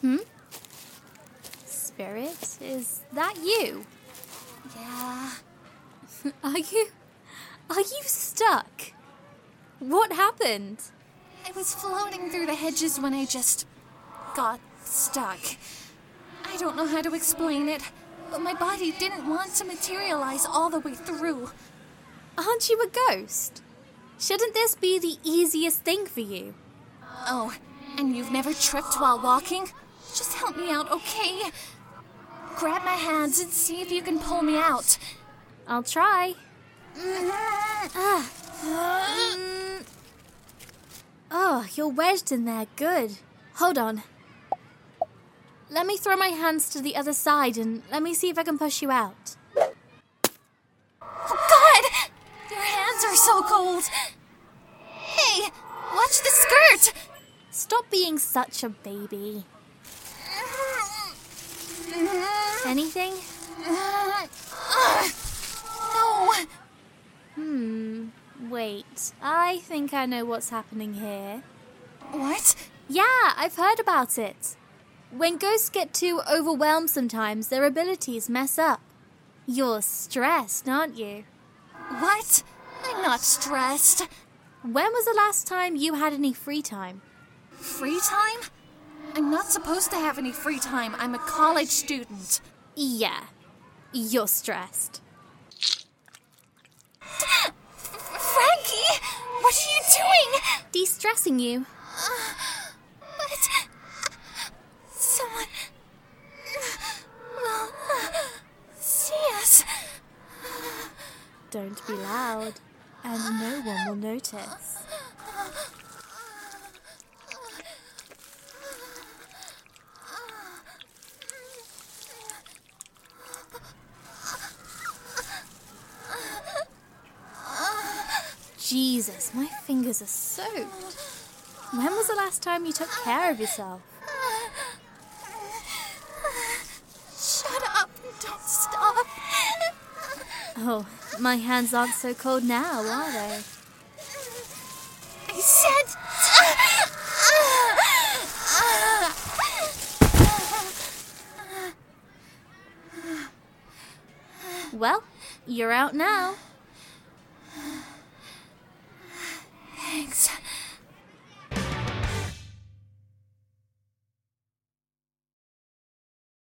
Hmm? Spirit, is that you? Yeah. are you. Are you stuck? What happened? I was floating through the hedges when I just. got stuck. I don't know how to explain it, but my body didn't want to materialize all the way through. Aren't you a ghost? Shouldn't this be the easiest thing for you? Oh, and you've never tripped while walking? Just help me out, okay? Grab my hands and see if you can pull me out. I'll try. Ah. Mm. Oh, you're wedged in there. Good. Hold on. Let me throw my hands to the other side and let me see if I can push you out. Oh, God! Your hands are so cold. Stop being such a baby. Anything? No. Hmm. Wait. I think I know what's happening here. What? Yeah, I've heard about it. When ghosts get too overwhelmed sometimes, their abilities mess up. You're stressed, aren't you? What? I'm not stressed. When was the last time you had any free time? Free time? I'm not supposed to have any free time. I'm a college student. Yeah, you're stressed. Frankie! What are you doing? De stressing you. But. Someone. will uh, see us. Don't be loud, and no one will notice. Jesus, my fingers are soaked. When was the last time you took care of yourself? Shut up and don't stop. Oh, my hands aren't so cold now, are they? I said. Well, you're out now. Thanks.